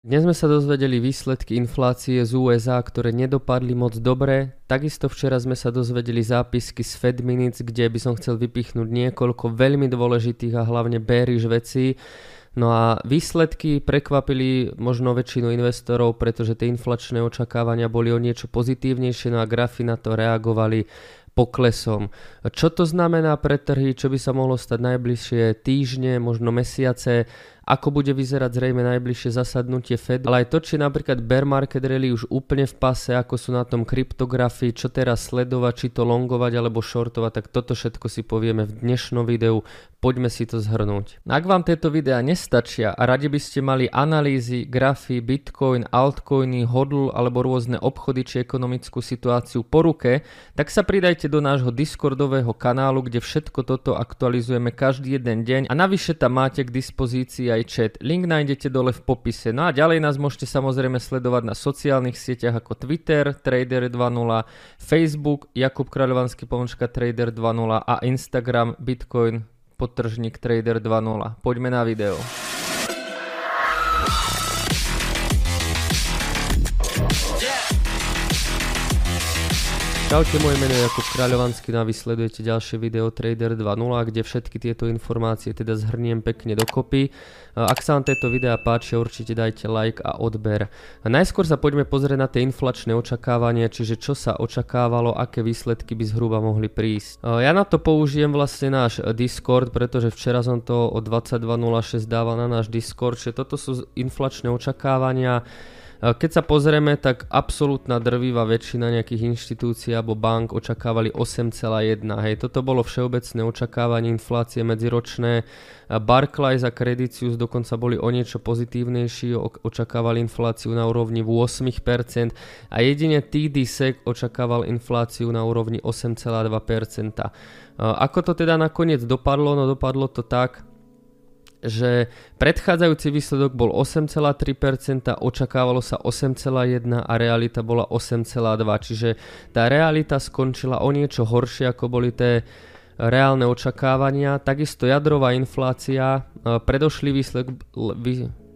Dnes sme sa dozvedeli výsledky inflácie z USA, ktoré nedopadli moc dobre. Takisto včera sme sa dozvedeli zápisky z Fed Minutes, kde by som chcel vypichnúť niekoľko veľmi dôležitých a hlavne bearish vecí. No a výsledky prekvapili možno väčšinu investorov, pretože tie inflačné očakávania boli o niečo pozitívnejšie, no a grafy na to reagovali poklesom. Čo to znamená pre trhy, čo by sa mohlo stať najbližšie týždne, možno mesiace, ako bude vyzerať zrejme najbližšie zasadnutie Fed, ale aj to, či napríklad bear market rally už úplne v pase, ako sú na tom kryptografii, čo teraz sledovať, či to longovať alebo shortovať, tak toto všetko si povieme v dnešnom videu. Poďme si to zhrnúť. Ak vám tieto videá nestačia a radi by ste mali analýzy, grafy, bitcoin, altcoiny, hodl alebo rôzne obchody či ekonomickú situáciu po ruke, tak sa pridajte do nášho Discordového kanálu, kde všetko toto aktualizujeme každý jeden deň a navyše tam máte k dispozícii aj aj chat. Link nájdete dole v popise. No a ďalej nás môžete samozrejme sledovať na sociálnych sieťach ako Twitter, Trader 2.0, Facebook, Jakub Kráľovanský pomočka Trader 2.0 a Instagram Bitcoin podtržník Trader 2.0. Poďme na video. Čaute, moje meno je Jakub Kráľovanský, no a vysledujete ďalšie video Trader 2.0, kde všetky tieto informácie teda zhrniem pekne dokopy. Ak sa vám tieto videá páči, určite dajte like a odber. A najskôr sa poďme pozrieť na tie inflačné očakávania, čiže čo sa očakávalo, aké výsledky by zhruba mohli prísť. Ja na to použijem vlastne náš Discord, pretože včera som to o 22.06 dával na náš Discord, čiže toto sú inflačné očakávania. Keď sa pozrieme, tak absolútna drvivá väčšina nejakých inštitúcií alebo bank očakávali 8,1. Hej, toto bolo všeobecné očakávanie inflácie medziročné. Barclays a Credit Suisse dokonca boli o niečo pozitívnejší, očakávali infláciu na úrovni 8% a jedine TD SEC očakával infláciu na úrovni 8,2%. Ako to teda nakoniec dopadlo? No dopadlo to tak, že predchádzajúci výsledok bol 8,3%, očakávalo sa 8,1% a realita bola 8,2%, čiže tá realita skončila o niečo horšie ako boli tie reálne očakávania. Takisto jadrová inflácia, e, predošlý výsledok,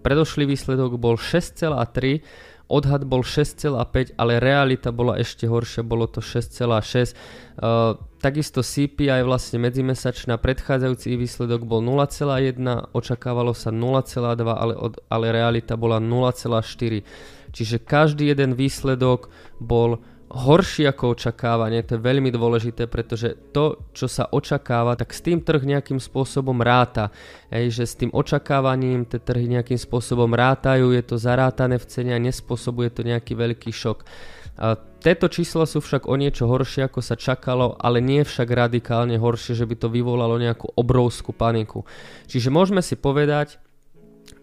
predošlý výsledok bol 6,3%, odhad bol 6,5, ale realita bola ešte horšia, bolo to 6,6. Uh, takisto CPI vlastne medzimesačná predchádzajúci výsledok bol 0,1, očakávalo sa 0,2, ale, od, ale realita bola 0,4. Čiže každý jeden výsledok bol horší ako očakávanie, to je veľmi dôležité, pretože to, čo sa očakáva, tak s tým trh nejakým spôsobom ráta. Ej, že s tým očakávaním tie trhy nejakým spôsobom rátajú, je to zarátané v cene a nespôsobuje to nejaký veľký šok. A tieto čísla sú však o niečo horšie ako sa čakalo, ale nie však radikálne horšie, že by to vyvolalo nejakú obrovskú paniku. Čiže môžeme si povedať,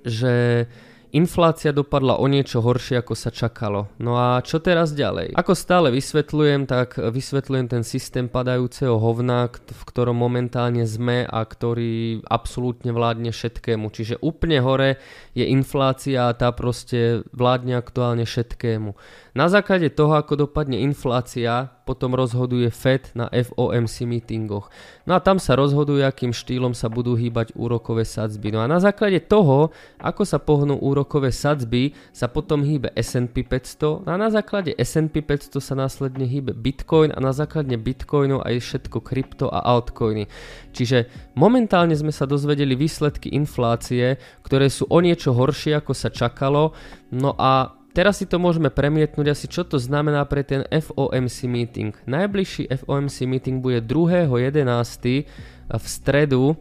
že Inflácia dopadla o niečo horšie, ako sa čakalo. No a čo teraz ďalej? Ako stále vysvetľujem, tak vysvetľujem ten systém padajúceho hovna, v ktorom momentálne sme a ktorý absolútne vládne všetkému. Čiže úplne hore je inflácia a tá proste vládne aktuálne všetkému. Na základe toho, ako dopadne inflácia, potom rozhoduje Fed na FOMC meetingoch. No a tam sa rozhoduje, akým štýlom sa budú hýbať úrokové sadzby. No a na základe toho, ako sa pohnú úrokové sadzby, sa potom hýbe S&P 500 a na základe S&P 500 sa následne hýbe Bitcoin a na základe Bitcoinu aj všetko krypto a altcoiny. Čiže momentálne sme sa dozvedeli výsledky inflácie, ktoré sú o niečo horšie, ako sa čakalo. No a Teraz si to môžeme premietnúť asi, čo to znamená pre ten FOMC meeting. Najbližší FOMC meeting bude 2.11. v stredu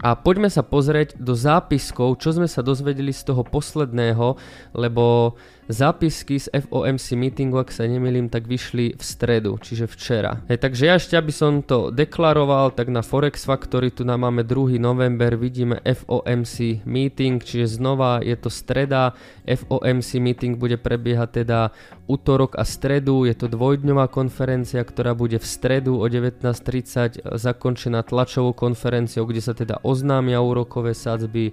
a poďme sa pozrieť do zápiskov, čo sme sa dozvedeli z toho posledného, lebo Zápisky z FOMC meetingu, ak sa nemýlim, tak vyšli v stredu, čiže včera. Hej, takže ja ešte, aby som to deklaroval, tak na Forex Factory tu nám máme 2. november, vidíme FOMC meeting, čiže znova je to streda. FOMC meeting bude prebiehať teda útorok a stredu, je to dvojdňová konferencia, ktorá bude v stredu o 19.30 zakončená tlačovou konferenciou, kde sa teda oznámia úrokové sadzby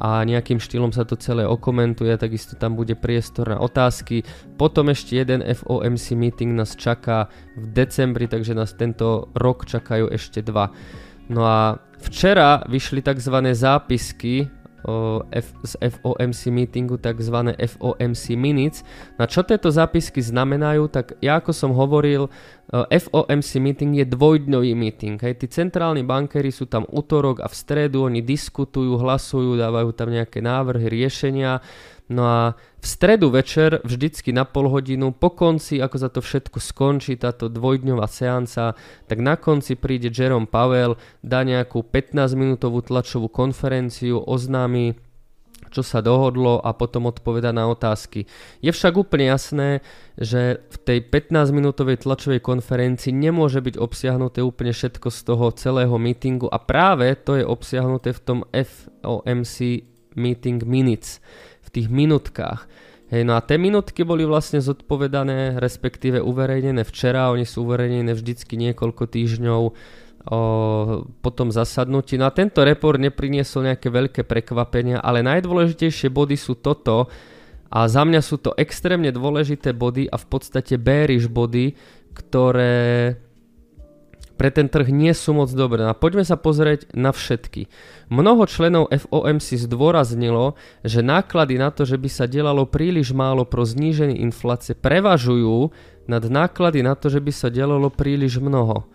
a nejakým štýlom sa to celé okomentuje, takisto tam bude priestor na otázky. Potom ešte jeden FOMC meeting nás čaká v decembri, takže nás tento rok čakajú ešte dva. No a včera vyšli tzv. zápisky F, z FOMC meetingu, tzv. FOMC minutes. Na čo tieto zápisky znamenajú, tak ja ako som hovoril, FOMC meeting je dvojdňový meeting. Hej. Tí centrálni bankéri sú tam útorok a v stredu, oni diskutujú, hlasujú, dávajú tam nejaké návrhy, riešenia No a v stredu večer, vždycky na pol hodinu, po konci, ako za to všetko skončí, táto dvojdňová seanca, tak na konci príde Jerome Powell, dá nejakú 15-minútovú tlačovú konferenciu, oznámi, čo sa dohodlo a potom odpoveda na otázky. Je však úplne jasné, že v tej 15-minútovej tlačovej konferencii nemôže byť obsiahnuté úplne všetko z toho celého meetingu a práve to je obsiahnuté v tom FOMC meeting minutes tých minutkách. Hej, no a tie minutky boli vlastne zodpovedané, respektíve uverejnené včera, oni sú uverejnené vždycky niekoľko týždňov o, po tom zasadnutí. No a tento report nepriniesol nejaké veľké prekvapenia, ale najdôležitejšie body sú toto a za mňa sú to extrémne dôležité body a v podstate bearish body, ktoré pre ten trh nie sú moc dobré. A poďme sa pozrieť na všetky. Mnoho členov FOMC zdôraznilo, že náklady na to, že by sa delalo príliš málo pro zníženie inflácie, prevažujú nad náklady na to, že by sa delalo príliš mnoho.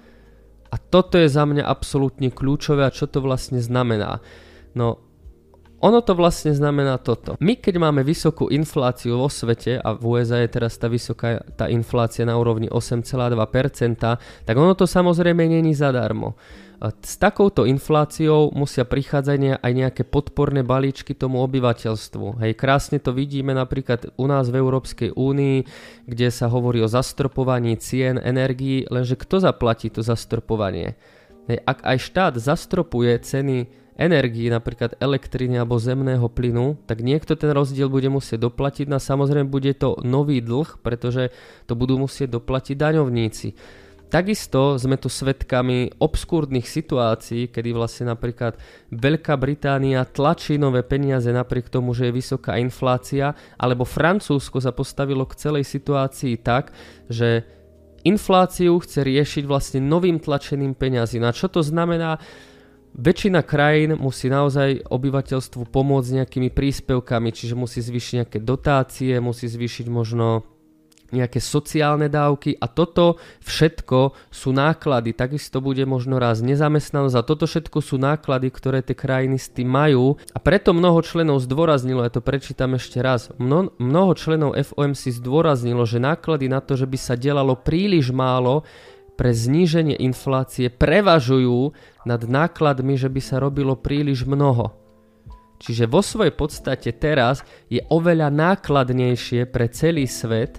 A toto je za mňa absolútne kľúčové a čo to vlastne znamená. No, ono to vlastne znamená toto. My keď máme vysokú infláciu vo svete a v USA je teraz tá vysoká tá inflácia na úrovni 8,2%, tak ono to samozrejme není zadarmo. S takouto infláciou musia prichádzať aj nejaké podporné balíčky tomu obyvateľstvu. Hej, krásne to vidíme napríklad u nás v Európskej únii, kde sa hovorí o zastropovaní cien energií, lenže kto zaplatí to zastropovanie? Hej, ak aj štát zastropuje ceny energii, napríklad elektriny alebo zemného plynu, tak niekto ten rozdiel bude musieť doplatiť no a samozrejme bude to nový dlh, pretože to budú musieť doplatiť daňovníci. Takisto sme tu svetkami obskúrnych situácií, kedy vlastne napríklad Veľká Británia tlačí nové peniaze napriek tomu, že je vysoká inflácia, alebo Francúzsko sa postavilo k celej situácii tak, že infláciu chce riešiť vlastne novým tlačeným peniazím. A čo to znamená? Väčšina krajín musí naozaj obyvateľstvu pomôcť nejakými príspevkami, čiže musí zvýšiť nejaké dotácie, musí zvýšiť možno nejaké sociálne dávky a toto všetko sú náklady. Takisto bude možno raz nezamestnanosť a toto všetko sú náklady, ktoré tie krajiny s tým majú a preto mnoho členov zdôraznilo, ja to prečítam ešte raz, mno, mnoho členov FOMC zdôraznilo, že náklady na to, že by sa delalo príliš málo, pre zníženie inflácie prevažujú nad nákladmi, že by sa robilo príliš mnoho. Čiže vo svojej podstate teraz je oveľa nákladnejšie pre celý svet,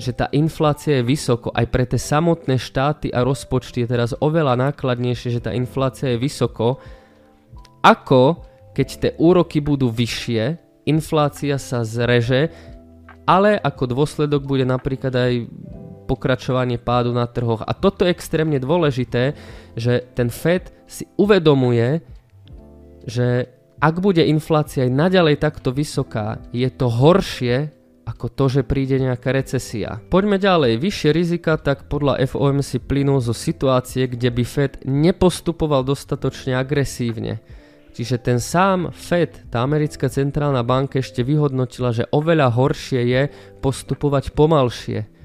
že tá inflácia je vysoko. Aj pre tie samotné štáty a rozpočty je teraz oveľa nákladnejšie, že tá inflácia je vysoko, ako keď tie úroky budú vyššie, inflácia sa zreže, ale ako dôsledok bude napríklad aj pokračovanie pádu na trhoch. A toto je extrémne dôležité, že ten Fed si uvedomuje, že ak bude inflácia aj naďalej takto vysoká, je to horšie ako to, že príde nejaká recesia. Poďme ďalej. Vyššie rizika tak podľa FOMC plynú zo situácie, kde by Fed nepostupoval dostatočne agresívne. Čiže ten sám Fed, tá americká centrálna banka ešte vyhodnotila, že oveľa horšie je postupovať pomalšie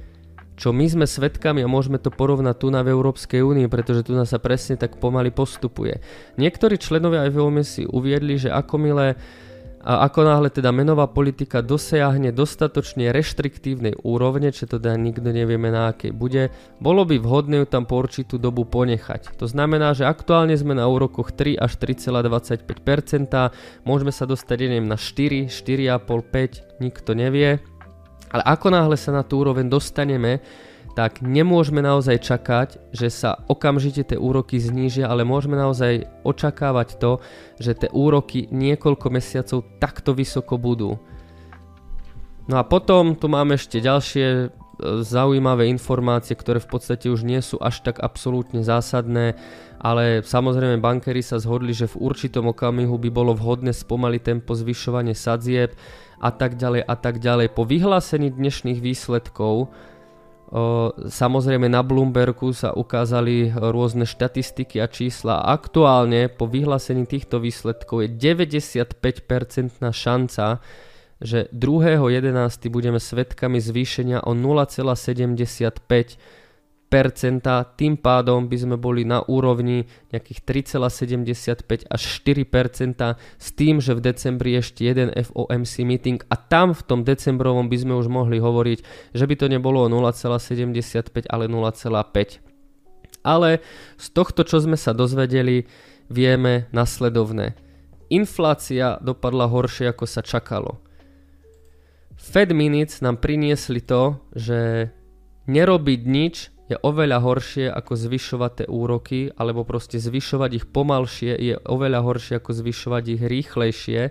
čo my sme svetkami a môžeme to porovnať tu na v Európskej únii, pretože tu sa presne tak pomaly postupuje. Niektorí členovia veľmi si uviedli, že ako milé a ako náhle teda menová politika dosiahne dostatočne reštriktívnej úrovne, čo teda nikto nevieme na akej bude, bolo by vhodné ju tam po určitú dobu ponechať. To znamená, že aktuálne sme na úrokoch 3 až 3,25%, môžeme sa dostať neviem, na 4, 4,5, 5, nikto nevie. Ale ako náhle sa na tú úroveň dostaneme, tak nemôžeme naozaj čakať, že sa okamžite tie úroky znížia, ale môžeme naozaj očakávať to, že tie úroky niekoľko mesiacov takto vysoko budú. No a potom tu máme ešte ďalšie zaujímavé informácie, ktoré v podstate už nie sú až tak absolútne zásadné, ale samozrejme bankery sa zhodli, že v určitom okamihu by bolo vhodné spomaliť tempo zvyšovanie sadzieb, a tak ďalej a tak ďalej. Po vyhlásení dnešných výsledkov Samozrejme na Bloombergu sa ukázali rôzne štatistiky a čísla. Aktuálne po vyhlásení týchto výsledkov je 95% šanca, že 2.11. budeme svetkami zvýšenia o 0,75 tým pádom by sme boli na úrovni nejakých 3,75 až 4% s tým, že v decembri ešte jeden FOMC meeting a tam v tom decembrovom by sme už mohli hovoriť, že by to nebolo 0,75, ale 0,5. Ale z tohto, čo sme sa dozvedeli, vieme nasledovné. Inflácia dopadla horšie, ako sa čakalo. Fed Minutes nám priniesli to, že nerobiť nič je oveľa horšie ako zvyšovať tie úroky, alebo proste zvyšovať ich pomalšie je oveľa horšie ako zvyšovať ich rýchlejšie.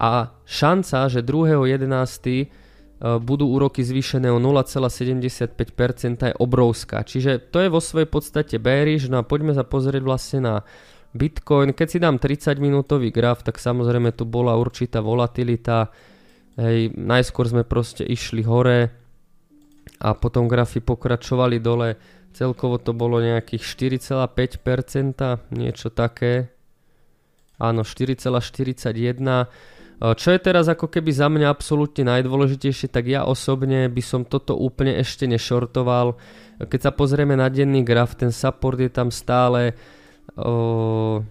A šanca, že 2.11. E, budú úroky zvýšené o 0,75% je obrovská. Čiže to je vo svojej podstate bearish, no a poďme sa pozrieť vlastne na Bitcoin. Keď si dám 30 minútový graf, tak samozrejme tu bola určitá volatilita. Hej, najskôr sme proste išli hore, a potom grafy pokračovali dole. Celkovo to bolo nejakých 4,5%, niečo také. Áno, 4,41. Čo je teraz ako keby za mňa absolútne najdôležitejšie, tak ja osobne by som toto úplne ešte nešortoval. Keď sa pozrieme na denný graf, ten support je tam stále o,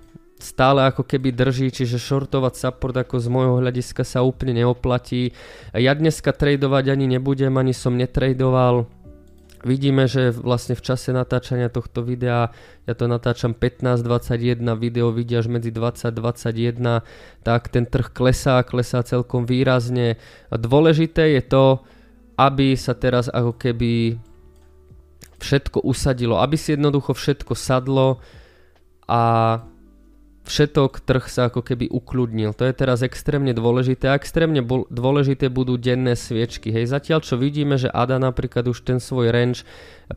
stále ako keby drží, čiže shortovať support ako z môjho hľadiska sa úplne neoplatí. Ja dneska tradovať ani nebudem, ani som netradoval. Vidíme, že vlastne v čase natáčania tohto videa, ja to natáčam 15-21, video vidia až medzi 20-21, tak ten trh klesá, klesá celkom výrazne. Dôležité je to, aby sa teraz ako keby všetko usadilo, aby si jednoducho všetko sadlo a všetok trh sa ako keby ukludnil. To je teraz extrémne dôležité. A extrémne bol, dôležité budú denné sviečky. Hej, zatiaľ čo vidíme, že ADA napríklad už ten svoj range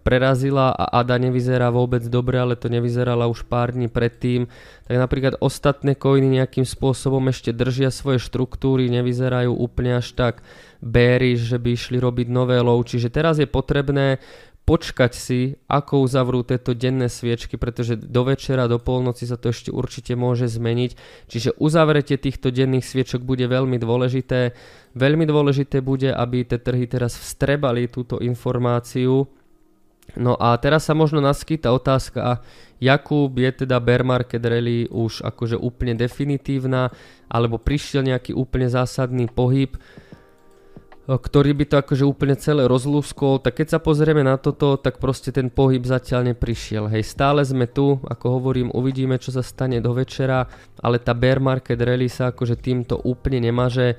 prerazila a ADA nevyzerá vôbec dobre, ale to nevyzerala už pár dní predtým, tak napríklad ostatné coiny nejakým spôsobom ešte držia svoje štruktúry, nevyzerajú úplne až tak bearish, že by išli robiť nové low. Čiže teraz je potrebné počkať si, ako uzavrú tieto denné sviečky, pretože do večera, do polnoci sa to ešte určite môže zmeniť. Čiže uzavretie týchto denných sviečok bude veľmi dôležité. Veľmi dôležité bude, aby tie trhy teraz vstrebali túto informáciu. No a teraz sa možno naskýta otázka, Jakub je teda bear market rally už akože úplne definitívna, alebo prišiel nejaký úplne zásadný pohyb ktorý by to akože úplne celé rozlúskol, tak keď sa pozrieme na toto, tak proste ten pohyb zatiaľ neprišiel. Hej, stále sme tu, ako hovorím, uvidíme, čo sa stane do večera, ale tá bear market rally sa akože týmto úplne nemaže.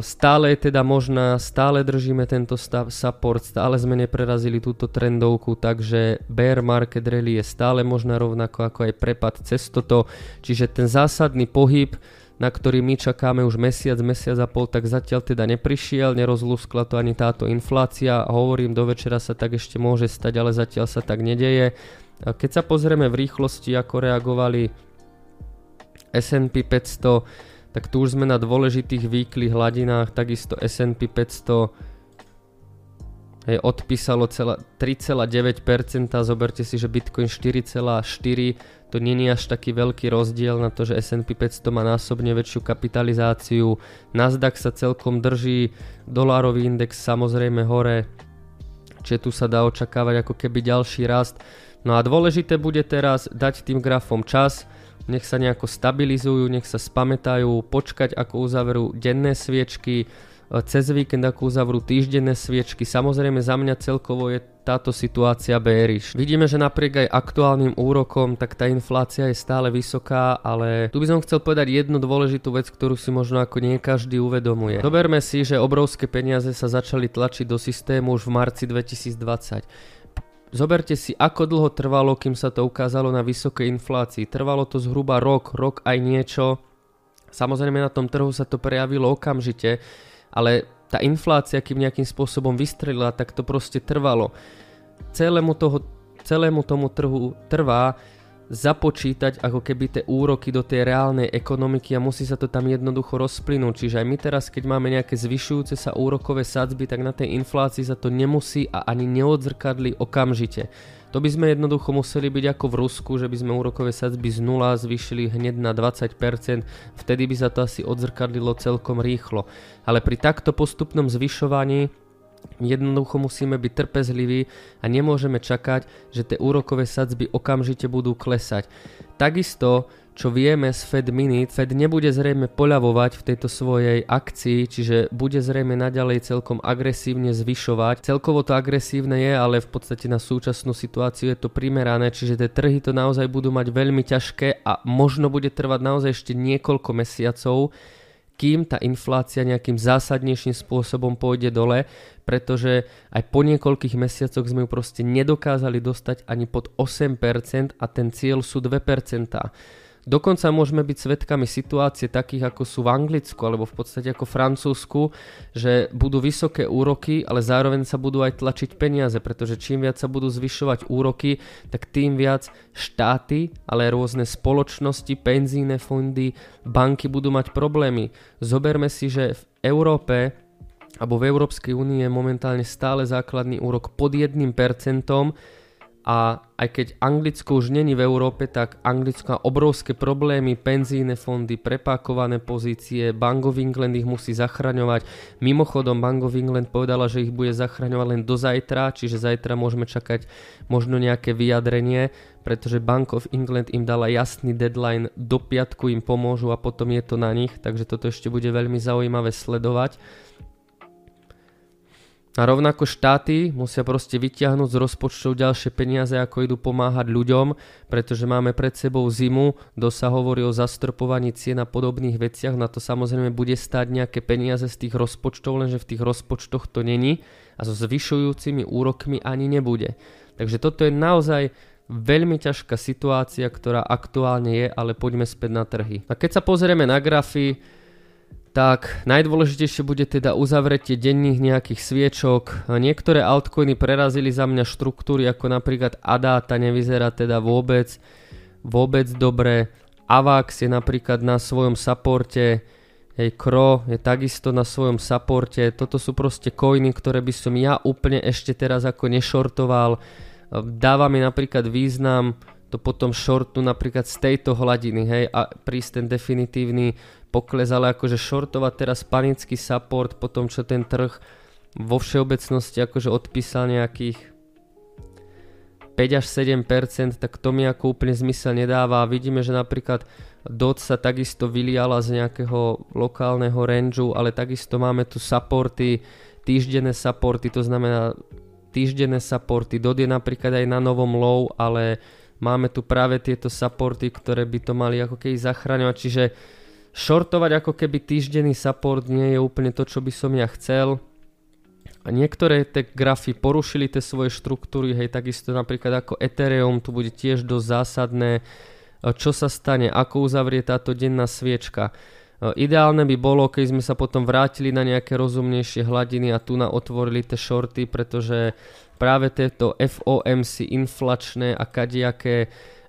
Stále je teda možná, stále držíme tento stav, support, stále sme neprerazili túto trendovku, takže bear market rally je stále možná rovnako ako aj prepad cez toto, čiže ten zásadný pohyb na ktorý my čakáme už mesiac, mesiac a pol, tak zatiaľ teda neprišiel, nerozlúskla to ani táto inflácia. Hovorím, do večera sa tak ešte môže stať, ale zatiaľ sa tak nedeje. Keď sa pozrieme v rýchlosti, ako reagovali S&P 500, tak tu už sme na dôležitých výklých hladinách, takisto S&P 500 hej, odpísalo 3,9%, zoberte si, že Bitcoin 4,4%, to není až taký veľký rozdiel na to, že S&P 500 má násobne väčšiu kapitalizáciu, Nasdaq sa celkom drží, dolárový index samozrejme hore, čiže tu sa dá očakávať ako keby ďalší rast. No a dôležité bude teraz dať tým grafom čas, nech sa nejako stabilizujú, nech sa spamätajú, počkať ako uzaverú denné sviečky, cez víkend ako uzavrú týždenné sviečky. Samozrejme za mňa celkovo je táto situácia bearish. Vidíme, že napriek aj aktuálnym úrokom, tak tá inflácia je stále vysoká, ale tu by som chcel povedať jednu dôležitú vec, ktorú si možno ako nie každý uvedomuje. Zoberme si, že obrovské peniaze sa začali tlačiť do systému už v marci 2020. Zoberte si, ako dlho trvalo, kým sa to ukázalo na vysokej inflácii. Trvalo to zhruba rok, rok aj niečo. Samozrejme na tom trhu sa to prejavilo okamžite ale tá inflácia, kým nejakým spôsobom vystrelila, tak to proste trvalo. Celému, toho, celému tomu trhu trvá započítať ako keby tie úroky do tej reálnej ekonomiky a musí sa to tam jednoducho rozplynúť. Čiže aj my teraz, keď máme nejaké zvyšujúce sa úrokové sadzby, tak na tej inflácii sa to nemusí a ani neodzrkadli okamžite. To by sme jednoducho museli byť ako v Rusku, že by sme úrokové sadzby z nula zvýšili hneď na 20%, vtedy by sa to asi odzrkadlilo celkom rýchlo. Ale pri takto postupnom zvyšovaní Jednoducho musíme byť trpezliví a nemôžeme čakať, že tie úrokové sadzby okamžite budú klesať. Takisto, čo vieme z Fed Minute, Fed nebude zrejme poľavovať v tejto svojej akcii, čiže bude zrejme naďalej celkom agresívne zvyšovať. Celkovo to agresívne je, ale v podstate na súčasnú situáciu je to primerané, čiže tie trhy to naozaj budú mať veľmi ťažké a možno bude trvať naozaj ešte niekoľko mesiacov, kým tá inflácia nejakým zásadnejším spôsobom pôjde dole, pretože aj po niekoľkých mesiacoch sme ju proste nedokázali dostať ani pod 8% a ten cieľ sú 2%. Dokonca môžeme byť svetkami situácie takých ako sú v Anglicku alebo v podstate ako Francúzsku, že budú vysoké úroky, ale zároveň sa budú aj tlačiť peniaze, pretože čím viac sa budú zvyšovať úroky, tak tým viac štáty, ale aj rôzne spoločnosti, penzíne fondy, banky budú mať problémy. Zoberme si, že v Európe alebo v Európskej únii je momentálne stále základný úrok pod 1%, a aj keď Anglicko už není v Európe, tak Anglicko má obrovské problémy, penzíne fondy, prepákované pozície, Bank of England ich musí zachraňovať. Mimochodom Bank of England povedala, že ich bude zachraňovať len do zajtra, čiže zajtra môžeme čakať možno nejaké vyjadrenie, pretože Bank of England im dala jasný deadline, do piatku im pomôžu a potom je to na nich, takže toto ešte bude veľmi zaujímavé sledovať. A rovnako štáty musia proste vyťahnuť z rozpočtov ďalšie peniaze, ako idú pomáhať ľuďom, pretože máme pred sebou zimu, kto sa hovorí o zastropovaní cien a podobných veciach, na to samozrejme bude stáť nejaké peniaze z tých rozpočtov, lenže v tých rozpočtoch to není a so zvyšujúcimi úrokmi ani nebude. Takže toto je naozaj veľmi ťažká situácia, ktorá aktuálne je, ale poďme späť na trhy. A keď sa pozrieme na grafy, tak najdôležitejšie bude teda uzavretie denných nejakých sviečok. Niektoré altcoiny prerazili za mňa štruktúry ako napríklad ADA, tá nevyzerá teda vôbec, vôbec dobre. AVAX je napríklad na svojom supporte, hej, KRO je takisto na svojom supporte. Toto sú proste coiny, ktoré by som ja úplne ešte teraz ako nešortoval. Dáva mi napríklad význam to potom shortu napríklad z tejto hladiny, hej, a prísť ten definitívny pokles, ale akože shortovať teraz panický support po tom, čo ten trh vo všeobecnosti akože odpísal nejakých 5 až 7%, tak to mi ako úplne zmysel nedáva. Vidíme, že napríklad DOT sa takisto vyliala z nejakého lokálneho rangeu, ale takisto máme tu supporty, týždenné supporty, to znamená týždenné supporty. DOT je napríklad aj na novom low, ale máme tu práve tieto supporty, ktoré by to mali ako keby zachraňovať, čiže shortovať ako keby týždenný support nie je úplne to, čo by som ja chcel. A niektoré tie grafy porušili tie svoje štruktúry, hej, takisto napríklad ako Ethereum, tu bude tiež dosť zásadné, čo sa stane, ako uzavrie táto denná sviečka. Ideálne by bolo, keď sme sa potom vrátili na nejaké rozumnejšie hladiny a tu na otvorili tie shorty, pretože práve tieto FOMC inflačné a kadiaké e,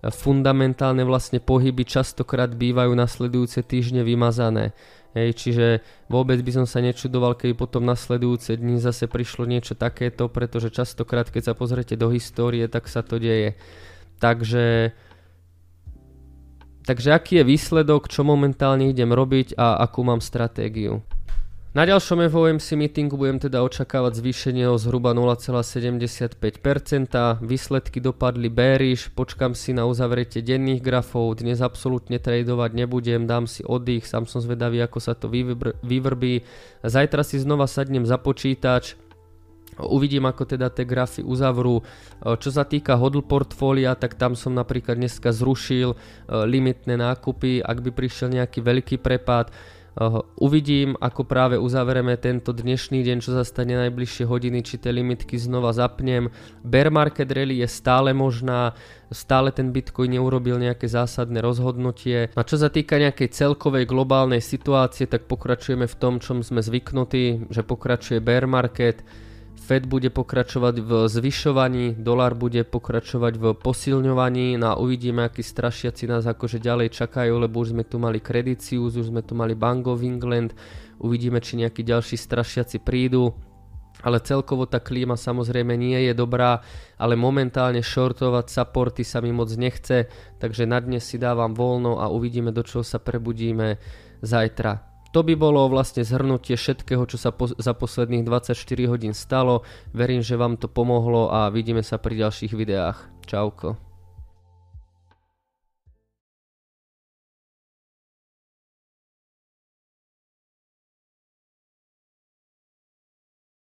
fundamentálne vlastne pohyby častokrát bývajú nasledujúce týždne vymazané. Hej, čiže vôbec by som sa nečudoval, keby potom nasledujúce dni zase prišlo niečo takéto, pretože častokrát, keď sa pozrete do histórie, tak sa to deje. Takže, takže aký je výsledok, čo momentálne idem robiť a akú mám stratégiu. Na ďalšom FOMC meetingu budem teda očakávať zvýšenie o zhruba 0,75%, výsledky dopadli bearish, počkam si na uzavretie denných grafov, dnes absolútne tradovať nebudem, dám si oddych, sám som zvedavý ako sa to vyvrbí, zajtra si znova sadnem za počítač, Uvidím, ako teda tie grafy uzavrú. Čo sa týka hodl portfólia, tak tam som napríklad dneska zrušil limitné nákupy, ak by prišiel nejaký veľký prepad. Uvidím, ako práve uzavereme tento dnešný deň, čo sa stane najbližšie hodiny, či tie limitky znova zapnem. Bear market rally je stále možná, stále ten Bitcoin neurobil nejaké zásadné rozhodnutie. A čo sa týka nejakej celkovej globálnej situácie, tak pokračujeme v tom, čom sme zvyknutí, že pokračuje bear market. Fed bude pokračovať v zvyšovaní, dolar bude pokračovať v posilňovaní. No a uvidíme, akí strašiaci nás akože ďalej čakajú, lebo už sme tu mali Credicius, už sme tu mali Bank of England, uvidíme, či nejakí ďalší strašiaci prídu. Ale celkovo tá klíma samozrejme nie je dobrá, ale momentálne shortovať supporty sa mi moc nechce, takže na dnes si dávam voľno a uvidíme do čoho sa prebudíme zajtra. To by bolo vlastne zhrnutie všetkého, čo sa po, za posledných 24 hodín stalo. Verím, že vám to pomohlo a vidíme sa pri ďalších videách. Čauko.